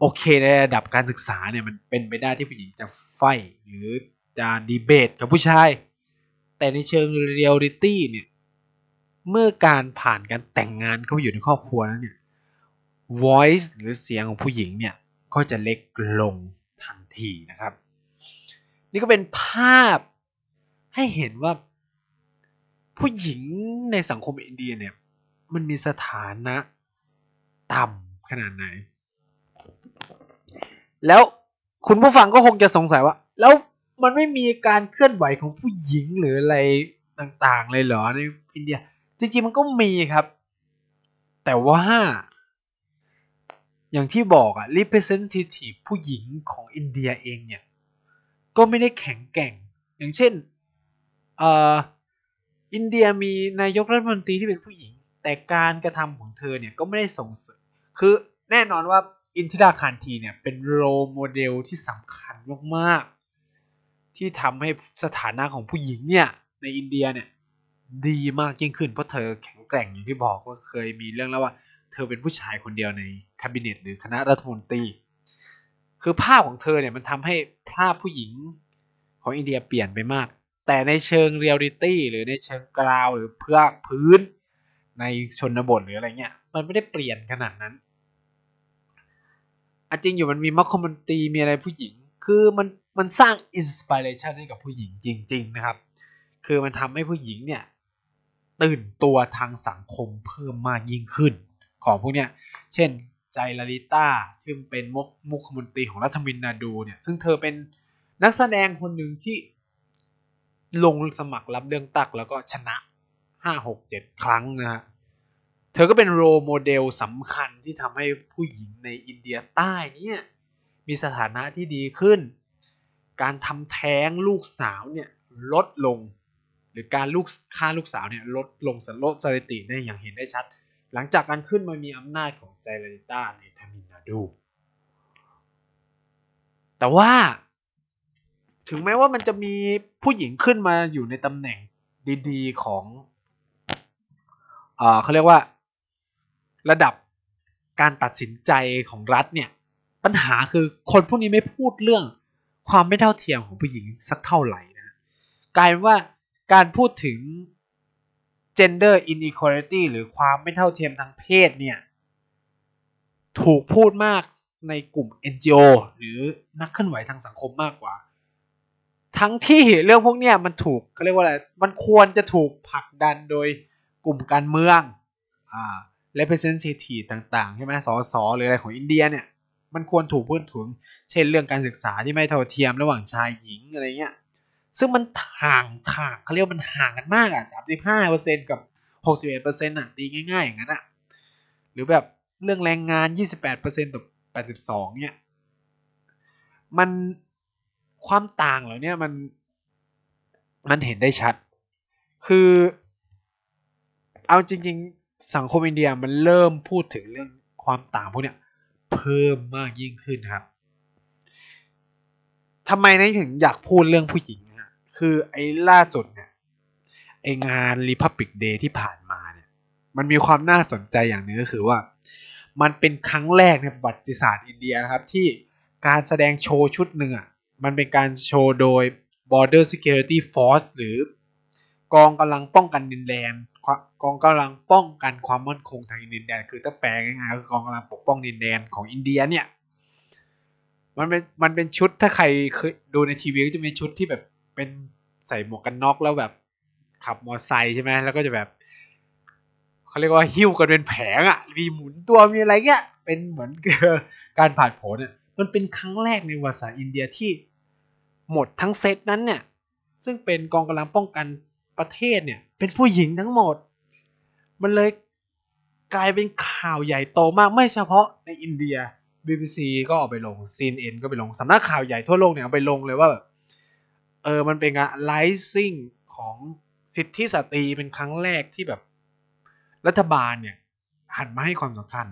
โอเคในระดับการศึกษาเนี่ยมันเป็นไปได้ที่ผู้หญิงจะ fight หรือจะดีเบตกับผู้ชาย แต่ในเชิงเรียลลิตี้เนี่ยเมื่อการผ่านการแต่งงานเข้าไปอยู่ในครอบครัวแล้วเนี่ย voice หรือเสียงของผู้หญิงเนี่ยก็จะเล็กลงทันทีนะครับ นี่ก็เป็นภาพให้เห็นว่า ผู้หญิงในสังคมอินเดียเนี่ย มันมีสถานะต่ำขนาดไหน แล้วคุณผู้ฟังก็คงจะสงสัยว่า แล้วมันไม่มีการเคลื่อนไหวของผู้หญิงหรืออะไรต่างๆ เลยเหรอในอินเดีย จริงๆมันก็มีครับ แต่ว่า อย่างที่บอกอะ representative ผู้หญิงของอินเดียเองเนี่ย ก็ไม่ได้แข็งแกร่ง อย่างเช่นเอ่อ อินเดียมีนายกรัฐมนตรีที่เป็นผู้หญิง แต่การกระทำของเธอเนี่ยก็ไม่ได้ส่งเสริมคือแน่นอนว่าอินทิราคานธีเนี่ยเป็น role model ที่สำคัญมากๆ ที่ทำให้สถานะของผู้หญิงเนี่ยในอินเดียเนี่ยดีมากยิ่งขึ้นเพราะเธอแข็งแกร่งอย่างที่บอกว่าเคยมีเรื่องแล้วว่า เธอเป็นผู้ชายคนเดียวใน cabinet หรือคณะรัฐมนตรี คือภาพของเธอเนี่ยมันทำให้ภาพผู้หญิงของอินเดียเปลี่ยนไปมาก แต่ในเชิงเรียลลิตี้หรือในเชิง ground หรือพื้นในชนบทหรืออะไรเงี้ย มันไม่ได้เปลี่ยนขนาดนั้นอจริงอยู่มันมีมัคคอมันตีมีอะไรผู้หญิง คือมันมันสร้างอินสปิเรชันให้กับผู้หญิงจริง ๆ นะครับ คือมันทำให้ผู้หญิงเนี่ย ตื่นตัวทางสังคมเพิ่มมากยิ่งขึ้น ของพวกเนี้ย เช่นใจลาลิต้าที่เป็นมุกมุขมนตรีของรัฐมินนาดูเนี่ย ซึ่งเธอเป็นนักแสดงคนหนึ่งที่ ลงสมัครรับเรื่องตักแล้วก็ชนะห้าหกเจ็ดครั้งนะฮะเธอก็เป็นโรโมเดลสำคัญที่ทำให้ผู้หญิงในอินเดียใต้เนี่ยมีสถานะที่ดีขึ้น การทำแท้งลูกสาวเนี่ยลดลง หรือการลูกฆ่าลูกสาวเนี่ยลดลงสลดสถิติได้อย่างเห็นได้ชัด หลังจากการขึ้นมามีอำนาจของใจลาลิต้าในทามินาดู แต่ว่า ถึงแม้ว่ามันจะมีผู้หญิงขึ้นมาอยู่ในตำแหน่งดีๆของเอ่อเขาเรียกว่า ระดับการตัดสินใจของรัฐเนี่ย ปัญหาคือคนพวกนี้ไม่พูดเรื่องความไม่เท่าเทียมของผู้หญิงสักเท่าไหร่นะกลายเป็นว่าการพูดถึง gender inequality หรือความไม่เท่าเทียมทางเพศเนี่ย ถูกพูดมากในกลุ่ม NGO หรือนักเคลื่อนไหวทางสังคมมากกว่า ทั้งที่เรื่องพวกเนี้ยมันถูกเขาเรียกว่าอะไร มันควรจะถูกผลักดันโดยกลุ่มการเมือง อ่า representative ต่างๆ ใช่ไหมสสหรืออะไรของอินเดียเนี่ย มันควรถูกพูดถึง เช่นเรื่องการศึกษาที่ไม่เท่าเทียมระหว่างชายหญิงอะไรเงี้ย ซึ่งมันห่างห่างเขาเรียกมันห่างกันมากอะสามสิบห้าเปอร์เซ็นกับหกสิบเอ็ดเปอร์เซ็นต์อะตีง่ายๆอย่างนั้นอะ หรือแบบเรื่องแรงงานยี่สิบแปดเปอร์เซ็นต์ต่อแปดสิบสองเนี่ย มัน ความต่างเหล่านี้มันมันเห็นได้ชัด คือเอาจริง ๆ สังคมอินเดียมันเริ่มพูดถึงเรื่องความต่างพวกเนี้ยเพิ่มมากยิ่งขึ้นครับทำไมนายถึงอยากพูดเรื่องผู้หญิงนะคือไอ้ล่าสุดเนี่ยไองาน Republic Day ที่ผ่านมาเนี่ย มันมีความน่าสนใจอย่างนึงก็คือว่า มันเป็นครั้งแรกในประวัติศาสตร์อินเดียนะครับที่การแสดงโชว์ชุดหนึ่งอะ มันเป็นการโชว์โดย Border Security Force หรือกองกำลังป้องกันดินแดนกองกำลังป้องกันความมั่นคงทางดินแดน คือถ้าแปลง่ายๆคือกองกำลังปกป้องดินแดนของอินเดียเนี่ยมันเป็นมันเป็นชุดถ้าใครเคยดูในทีวีก็จะมีชุดที่แบบเป็นใส่หมวกกันน็อกแล้วแบบ ขับมอเตอร์ไซค์ใช่ไหมแล้วก็จะแบบเขาเรียกว่าหิ้วกันเป็นแผงอะ่ะมีหมุนตัวมีอะไรเงี้ยเป็นเหมือนการผ่านผลเนี่ยมันเป็นครั้งแรกในประวัติศาอินเดียที่ หมดทั้งเซตนั้นเนี่ยซึ่งเป็นกองกำลังป้องกันประเทศเนี่ยเป็นผู้หญิงทั้งหมด มันเลยกลายเป็นข่าวใหญ่โตมากไม่เฉพาะในอินเดีย BBC ก็เอาไปลง CNN ก็ไปลงสำนักข่าวใหญ่ทั่วโลกเนี่ยเอาไปลงเลยว่าแบบเออมันเป็นการไลซิ่งของสิทธิสตรีเป็นครั้งแรกที่แบบ รัฐบาลเนี่ยหันมาให้ความสำคัญ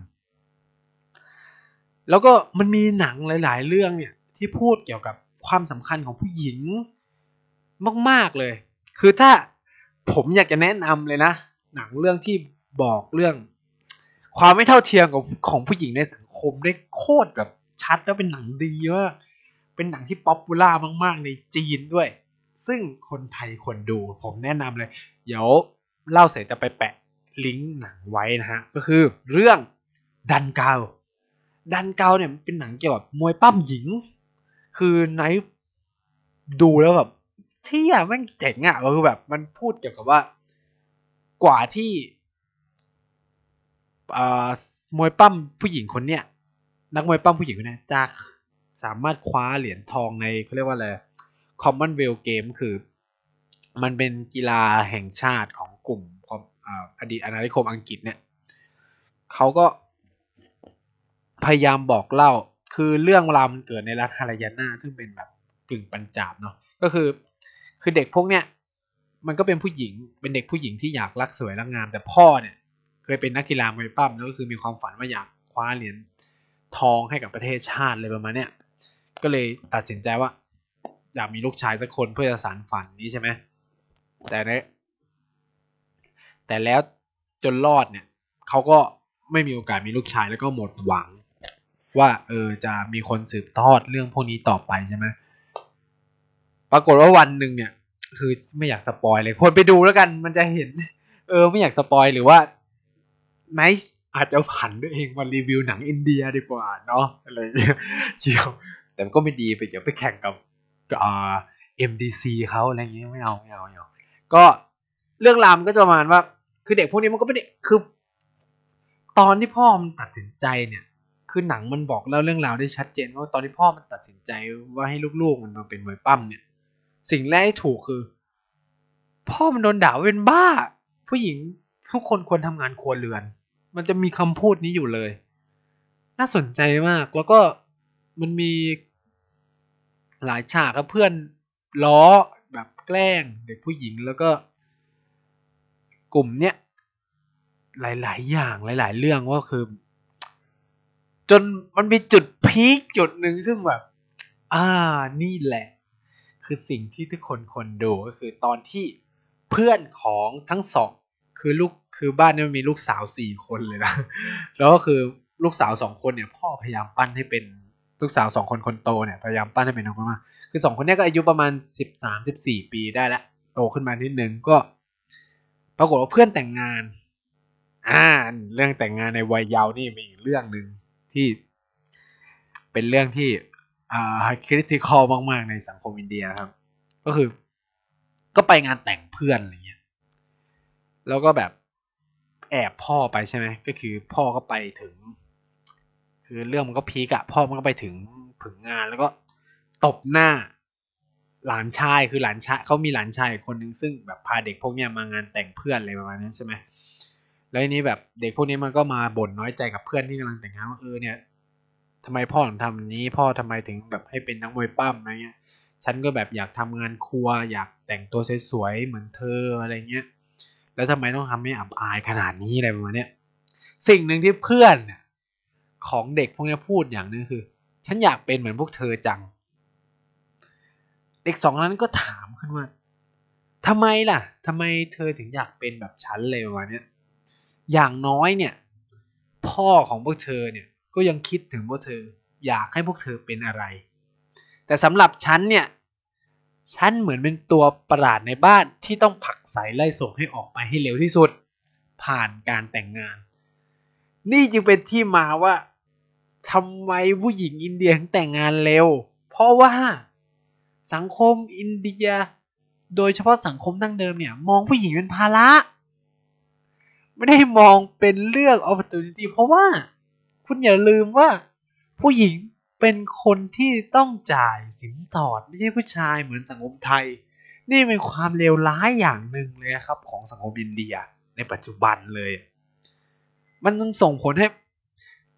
แล้วก็มันมีหนังหลาย ๆ เรื่องเนี่ยที่พูดเกี่ยวกับ ความสำคัญของผู้หญิงมากๆเลย คือถ้าผมอยากจะแนะนำเลยนะ หนังเรื่องที่บอกเรื่อง ความไม่เท่าเทียมของของผู้หญิงในสังคมได้โคตรแบบชัดแล้วเป็นหนังดีมากเป็นหนังที่ popular มาก ๆ ในจีนด้วย ซึ่งคนไทยควรดูผมแนะนำเลย เดี๋ยวเล่าเสร็จจะไปแปะลิงก์หนังไว้นะฮะ ก็คือเรื่องดังกัลดังกัลเนี่ยเป็นหนังเกี่ยวกับมวยปล้ำหญิง คือไนท์ดูแล้วแบบเหี้ยแม่งเจ๋งอะ่ะคือแบบมันพูดเกี่ยวกับว่า กว่าที่มวยปั้มผู้หญิงคนเนี้ยนักมวยปั้มผู้หญิงคนนี้จะสามารถคว้าเหรียญทองในเขาเรียกว่าอะไร Commonwealth Game คือ มันเป็นกีฬาแห่งชาติของกลุ่มอดีตอาณานิคมอังกฤษเนี่ยเขาก็พยายามบอกเล่า คือเรื่องราวมันเกิดในรัฐฮารายานาซึ่งเป็นแบบกึ่งปัญจาบเนาะก็คือ คือเด็กพวกเนี้ยมันก็เป็นผู้หญิงเป็นเด็กผู้หญิงที่อยากรักสวยรักงาม แต่พ่อเนี่ย เคยเป็นนักกีฬามวยปั้มแล้วก็คือมีความฝันว่าอยากคว้าเหรียญทองให้กับประเทศชาติเลยประมาณเนี้ยก็เลยตัดสินใจว่า อยากมีลูกชายสักคนเพื่อจะสานฝันนี้ใช่ไหมแต่ในแต่แล้วจนรอดเนี่ยเขาก็ไม่มีโอกาสมีลูกชายแล้วก็หมดหวัง ว่าเออจะมีคนสืบทอดเรื่องพวกนี้ต่อไปใช่ไหมปรากฏว่าวันหนึ่งเนี่ย คือไม่อยาก spoil เลยคนไปดูแล้วกันมันจะเห็น เออไม่อยาก spoil หรือว่าไนท์อาจจะผันตัวเองมารีวิวหนังอินเดียดีกว่าเนาะอะไรเงี้ยเกี่ยวแต่ก็ไม่ดีไปเดี๋ยวไปแข่งกับอ่า MDC เขาอะไรเงี้ยไม่เอาไม่เอาไม่เอาก็เรื่องรามก็จะประมาณว่า คือเด็กพวกนี้มันก็ไม่ได้คือ ตอนที่พ่อมันตัดสินใจเนี่ย คือหนังมันบอกเล่าเรื่องราวได้ชัดเจนว่าตอนที่พ่อมันตัดสินใจว่าให้ลูกๆมันมาเป็นมวยปั้มเนี่ย สิ่งแรกที่ถูกคือ พ่อมันโดนด่าว่าเป็นบ้า ผู้หญิงทุกคนควรทำงานครัวเรือน มันจะมีคำพูดนี้อยู่เลย น่าสนใจมากแล้วก็มันมีหลายฉากกับเพื่อนล้อแบบแกล้งเด็กผู้หญิงแล้วก็กลุ่มเนี้ยหลาย ๆ อย่างหลาย ๆ เรื่องว่าคือ จนมันมีจุดพีคจุดหนึ่งซึ่งแบบ อ่านี่แหละ คือสิ่งที่ทุกคนคนดูก็คือตอนที่เพื่อนของทั้งสอง คือลูกคือบ้านนี้มันมีลูกสาวสี่คนเลยนะ แล้วก็คือลูกสาวสองคนเนี่ย พ่อพยายามปั้นให้เป็นลูกสาวสองคนคนโตเนี่ยพยายามปั้นให้เป็นน้องมาคือสองคนนี้ก็อายุประมาณสิบสามสิบสี่ปีได้แล้วโตขึ้นมานิดนึงก็ ปรากฏว่าเพื่อนแต่งงาน อ่า เรื่องแต่งงานในวัยเยาว์นี่มีเรื่องหนึ่ง ที่เป็นเรื่องที่อ่าคริติคอลมาก ๆ ในสังคมอินเดียครับ ก็คือ ก็ไปงานแต่งเพื่อนอะไรเงี้ยแล้วก็แบบแอบพ่อไปใช่ไหมก็คือพ่อก็ไปถึง คือเรื่องมันก็พีกอะพ่อมันก็ไปถึงผึงงานแล้วก็ตบหน้า หลานชายคือหลานชายเขามีหลานชายคนหนึ่งซึ่งแบบพาเด็กพวกเนี้ยมางานแต่งเพื่อนอะไรประมาณนั้นใช่ไหม แล้วนี้แบบเด็กพวกนี้มันก็มาบ่นน้อยใจกับเพื่อนที่กำลังแต่งงานว่าเออเนี่ยทำไมพ่อถึงทำนี้พ่อทำไมถึงแบบให้เป็นนักมวยปั้มอะไรเงี้ย ฉันก็แบบอยากทำงานครัว อยากแต่งตัวสวยๆเหมือนเธออะไรเงี้ย แล้วทำไมต้องทำให้อับอายขนาดนี้อะไรประมาณเนี้ยสิ่งหนึ่งที่เพื่อนของเด็กพวกนี้พูดอย่างนึงคือ ฉันอยากเป็นเหมือนพวกเธอจัง เด็กสองนั้นก็ถามขึ้นว่าทำไมล่ะทำไมเธอถึงอยากเป็นแบบฉันเลยประมาณเนี้ย อย่างน้อยเนี่ย พ่อของพวกเธอเนี่ยก็ยังคิดถึงพวกเธอ อยากให้พวกเธอเป็นอะไร แต่สำหรับฉันเนี่ยฉันเหมือนเป็นตัวประหลาดในบ้านที่ต้องผลักสายไล่ส่งให้ออกไปให้เร็วที่สุด ผ่านการแต่งงาน นี่จึงเป็นที่มาว่าทำไมผู้หญิงอินเดียถึงแต่งงานเร็ว เพราะว่าสังคมอินเดีย โดยเฉพาะสังคมดั้งเดิมเนี่ย มองผู้หญิงเป็นภาระ ไม่ได้มองเป็นเรื่อง opportunity เพราะว่าคุณอย่าลืมว่า ผู้หญิงเป็นคนที่ต้องจ่ายสินสอด ไม่ใช่ผู้ชายเหมือนสังคมไทย นี่เป็นความเลวร้ายอย่างหนึ่งเลยครับ ของสังคมอินเดียในปัจจุบันเลย มันต้องส่งผลให้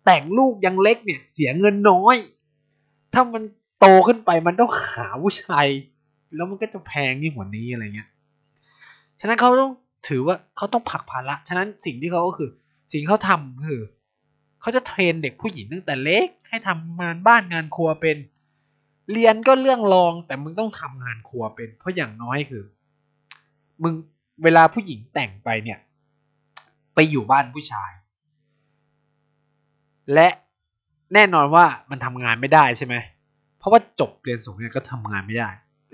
แต่งลูกยังเล็กเนี่ย เสียเงินน้อย ถ้ามันโตขึ้นไปมันต้องหาผู้ชาย แล้วมันก็จะแพงยิ่งกว่านี้อะไรเงี้ย ฉะนั้นเขาต้อง ถือว่าเขาต้องผักภาระฉะนั้นสิ่งที่เขาก็คือ สิ่งเขาทำคือเขาจะเทรนเด็กผู้หญิงตั้งแต่เล็ก ให้ทำงานบ้านงานครัวเป็น เรียนก็เรื่องรองแต่มึงต้องทำงานครัวเป็น เพราะอย่างน้อยคือ มึงเวลาผู้หญิงแต่งไปเนี่ย ไปอยู่บ้านผู้ชาย และแน่นอนว่ามันทำงานไม่ได้ใช่ไหมเพราะว่าจบเรียนสูงเนี่ยก็ทำงานไม่ได้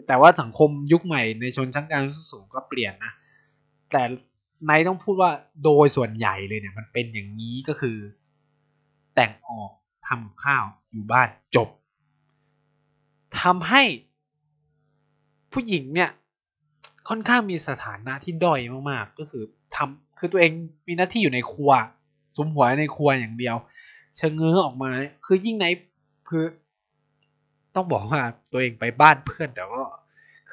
แต่ว่าสังคมยุคใหม่ในชนชั้นกลางสูงก็เปลี่ยนนะ แต่ไนต้องพูดว่าโดยส่วนใหญ่เลยเนี่ยมันเป็นอย่างนี้ก็คือ แต่งออกทำข้าวอยู่บ้านจบทำให้ผู้หญิงเนี่ยค่อนข้างมีสถานะที่ด้อยมากๆ ก็คือทำคือตัวเองมีหน้าที่อยู่ในครัวสมหัวในครัวอย่างเดียวเชิงเงื้อออกมา คือยิ่งในคือ ต้องบอกว่าตัวเองไปบ้านเพื่อนแต่ก็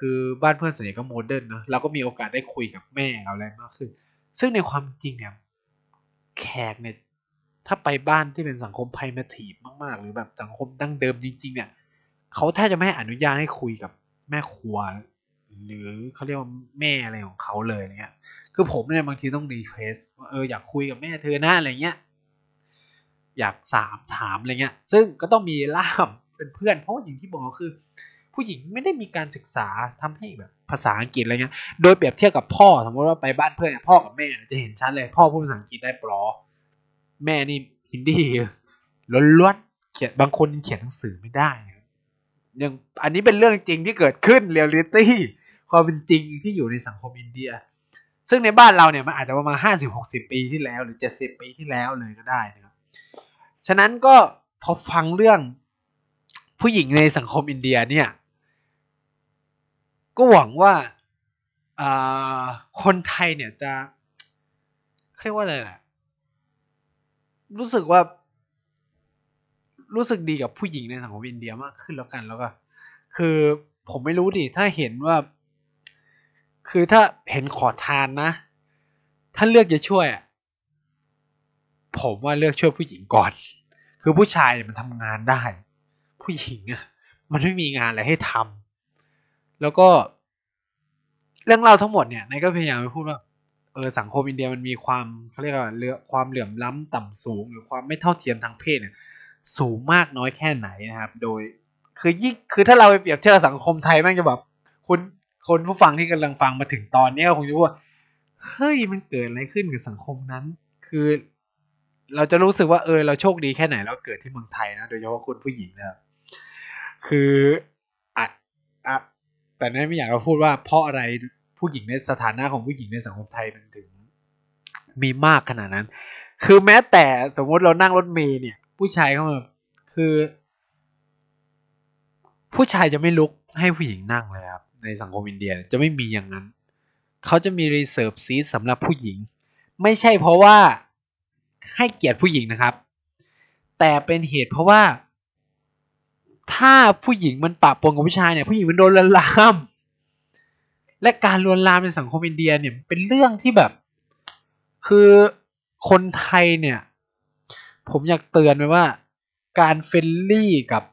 คือบ้านเพื่อนส่วนใหญ่ก็โมเดิร์นเนาะเราก็มีโอกาสได้คุยกับแม่อะไรมากขึ้น ซึ่งในความจริงเนี่ยแขกเนี่ยถ้าไปบ้านที่เป็นสังคมไพรมาทีฟมากๆ หรือแบบสังคมดั้งเดิมจริง ๆ เนี่ยเขาแทบจะไม่อนุญาตให้คุยกับแม่ครัว หรือเขาเรียกว่าแม่อะไรของเขาเลยเนี่ยคือผมเนี่ยบางทีต้องรีเควสว่าเอออยากคุยกับแม่เธอหน้าอะไรเงี้ยอยากสามถามอะไรเงี้ย ซึ่งก็ต้องมีล่ามเป็นเพื่อนเพราะอย่างที่บอกคือ ผู้หญิงไม่ได้มีการศึกษาทำให้แบบภาษาอังกฤษอะไรเงี้ย โดยเปรียบเทียบกับพ่อ สมมติว่าไปบ้านเพื่อนพ่อกับแม่จะเห็นชัดเลย พ่อพูดภาษาอังกฤษได้ปลอ แม่นี่ฮินดีล้วนๆเขียนบางคนเขียนหนังสือไม่ได้ยังอันนี้เป็นเรื่องจริงที่เกิดขึ้นเรียลลิตี้ความเป็นจริงที่อยู่ในสังคมอินเดีย ซึ่งในบ้านเราเนี่ยมันอาจจะประมาณห้าสิบหกสิบปีที่แล้ว หรือเจ็ดสิบปีที่แล้วเลยก็ได้นะครับฉะนั้นก็พอฟังเรื่องผู้หญิงในสังคมอินเดียเนี่ย ก็หวังว่าคนไทยเนี่ยจะเรียกว่าอะไรล่ะรู้สึกว่า รู้สึกดีกับผู้หญิงในสังคมอินเดียมากขึ้นแล้วกันแล้วก็ คือผมไม่รู้ดิถ้าเห็นว่า คือถ้าเห็นขอทานนะ ถ้าเลือกจะช่วยผมว่าเลือกช่วยผู้หญิงก่อน คือผู้ชายเนี่ยมันทำงานได้ ผู้หญิงอะมันไม่มีงานอะไรให้ทำ แล้วก็ เรื่องเล่าทั้งหมดเนี่ยนายก็พยายามไปพูดว่าเออสังคมอินเดียมันมีความเขาเรียกว่าเรือความเหลื่อมล้ำต่ำสูง หรือความไม่เท่าเทียมทางเพศเนี่ย สูงมากน้อยแค่ไหนนะครับ โดย คือยิ่งคือถ้าเราไปเปรียบเทียบสังคมไทยแม่งจะแบบคุณคนผู้ฟังที่กำลังฟังมาถึงตอนนี้ก็คงจะว่าเฮ้ยมันเกิดอะไรขึ้นกับสังคมนั้น คือเราจะรู้สึกว่าเออเราโชคดีแค่ไหนเราเกิดที่เมืองไทยนะ โดยเฉพาะคนผู้หญิงนะครับคืออะอะ แต่นั่นไม่อยากจะพูดว่าเพราะอะไรผู้หญิงในสถานะของผู้หญิงในสังคมไทยมันถึง มีมากขนาดนั้น คือแม้แต่สมมติเรานั่งรถเมล์เนี่ย ผู้ชายเขาคือ ผู้ชายจะไม่ลุกให้ผู้หญิงนั่งเลยครับ ในสังคมอินเดียจะไม่มีอย่างนั้น เขาจะมี reserve seat สำหรับผู้หญิง ไม่ใช่เพราะว่าให้เกียรติผู้หญิงนะครับ แต่เป็นเหตุเพราะว่า ถ้าผู้หญิงมันปะปนกับผู้ชายเนี่ยผู้หญิงมันโดนลวนลาม และการลวนลามในสังคมอินเดียเนี่ยเป็นเรื่องที่แบบ คือคนไทยเนี่ย ผมอยากเตือนไว้ว่า การ friendly กับ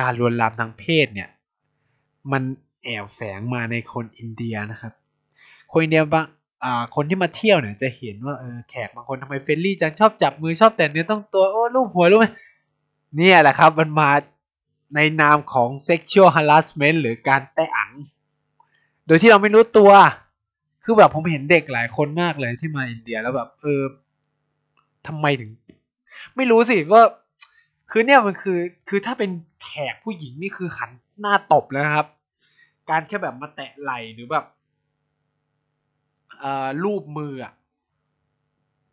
การลวนลามทางเพศเนี่ย มันแอบแฝงมาในคนอินเดียนะครับ คนอินเดียบางอ่าคนที่มาเที่ยวเนี่ยจะเห็นว่าเออแขกบางคนทำไม friendly จังชอบจับมือชอบแตะเนื้อต้องตัวโอ้ลูบหัวรู้ไหมเนี่ยแหละครับ มันมา ในนามของ sexual harassment หรือการแตะอัง โดยที่เราไม่รู้ตัว คือแบบผมเห็นเด็กหลายคนมากเลยที่มาอินเดียแล้วแบบ เออทำไมถึง ไม่รู้สิว่าคือเนี่ยมันคือ คือถ้าเป็นแขกผู้หญิงนี่คือหันหน้าตบแล้วนะครับ การแค่แบบมาแตะไหล่หรือแบบรูปมืออะ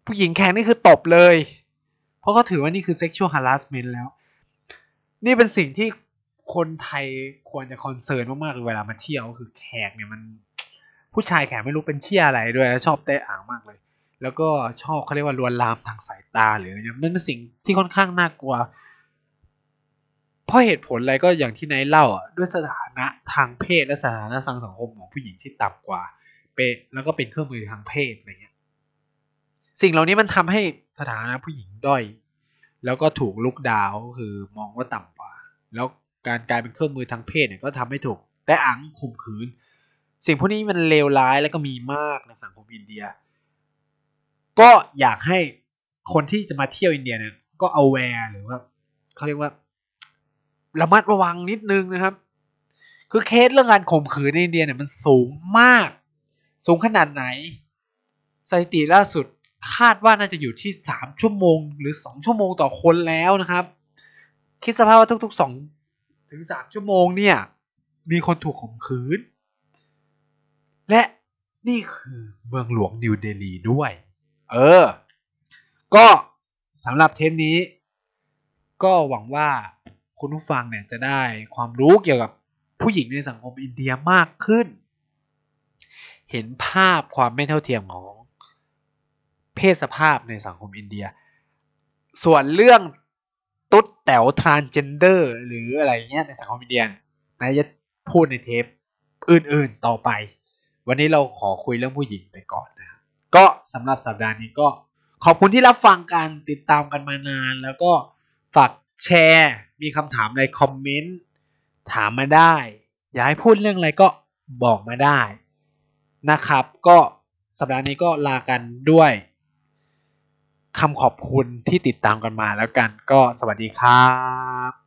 ผู้หญิงแขกนี่คือตบเลย เพราะเขาถือว่านี่คือ sexual harassment แล้ว นี่เป็นสิ่งที่คนไทยควรจะคอนเซิร์นมากๆเลยเวลามาเที่ยวคือแขกเนี่ยมัน ผู้ชายแขกไม่รู้เป็นเชี่ยอะไรด้วยชอบเตะอ่างมากเลย แล้วก็ชอบเขาเรียกว่าลวนลามทางสายตาหรืออะไรเงี้ยมันเป็นสิ่งที่ค่อนข้างน่ากลัวเพราะเหตุผลอะไรก็อย่างที่นายเล่าอะด้วยสถานะทางเพศและสถานะทางสังคมของผู้หญิงที่ต่ำกว่าเป็นแล้วก็เป็นเครื่องมือทางเพศอะไรเงี้ยสิ่งเหล่านี้มันทำให้สถานะผู้หญิงด้อย แล้วก็ถูกลุกดาวก็คือมองว่าต่ำกว่า แล้วการกลายเป็นเครื่องมือทางเพศเนี่ยก็ทำให้ถูกแต่อังข่มขืน สิ่งพวกนี้มันเลวร้ายแล้วก็มีมากในสังคมอินเดีย ก็อยากให้คนที่จะมาเที่ยวอินเดียเนี่ยก็เอาแวร์หรือว่าเขาเรียกว่าระมัดระวังนิดนึงนะครับ คือเคสเรื่องการข่มขืนในอินเดียเนี่ยมันสูงมาก สูงขนาดไหน สถิติล่าสุด คาดว่าน่าจะอยู่ที่สามชั่วโมง หรือสองชั่วโมงต่อคนแล้วนะครับ คิดสภาพว่าทุกๆสองถึงสามชั่วโมงเนี่ย มีคนถูกข่มขืน และนี่คือเมืองหลวงนิวเดลีด้วย เออ ก็สำหรับเทปนี้ ก็หวังว่าคุณผู้ฟังเนี่ยจะได้ความรู้เกี่ยวกับผู้หญิงในสังคมอินเดียมากขึ้น เห็นภาพความไม่เท่าเทียมของ เพศสภาพในสังคมอินเดีย ส่วนเรื่องตุ๊ดแต๋วทรานเจนเดอร์ หรืออะไรเงี้ยในสังคมอินเดียนายจะพูดในเทปอื่นๆต่อไป วันนี้เราขอคุยเรื่องผู้หญิงไปก่อนนะครับก็สำหรับสัปดาห์นี้ก็ขอบคุณที่รับฟังกันติดตามกันมานาน แล้วก็ฝากแชร์ มีคำถามในคอมเมนต์ถามมาได้ อยากให้พูดเรื่องอะไรก็บอกมาได้นะครับ ก็สัปดาห์นี้ก็ลากันด้วย คำขอบคุณที่ติดตามกันมาแล้วกันก็สวัสดีครับ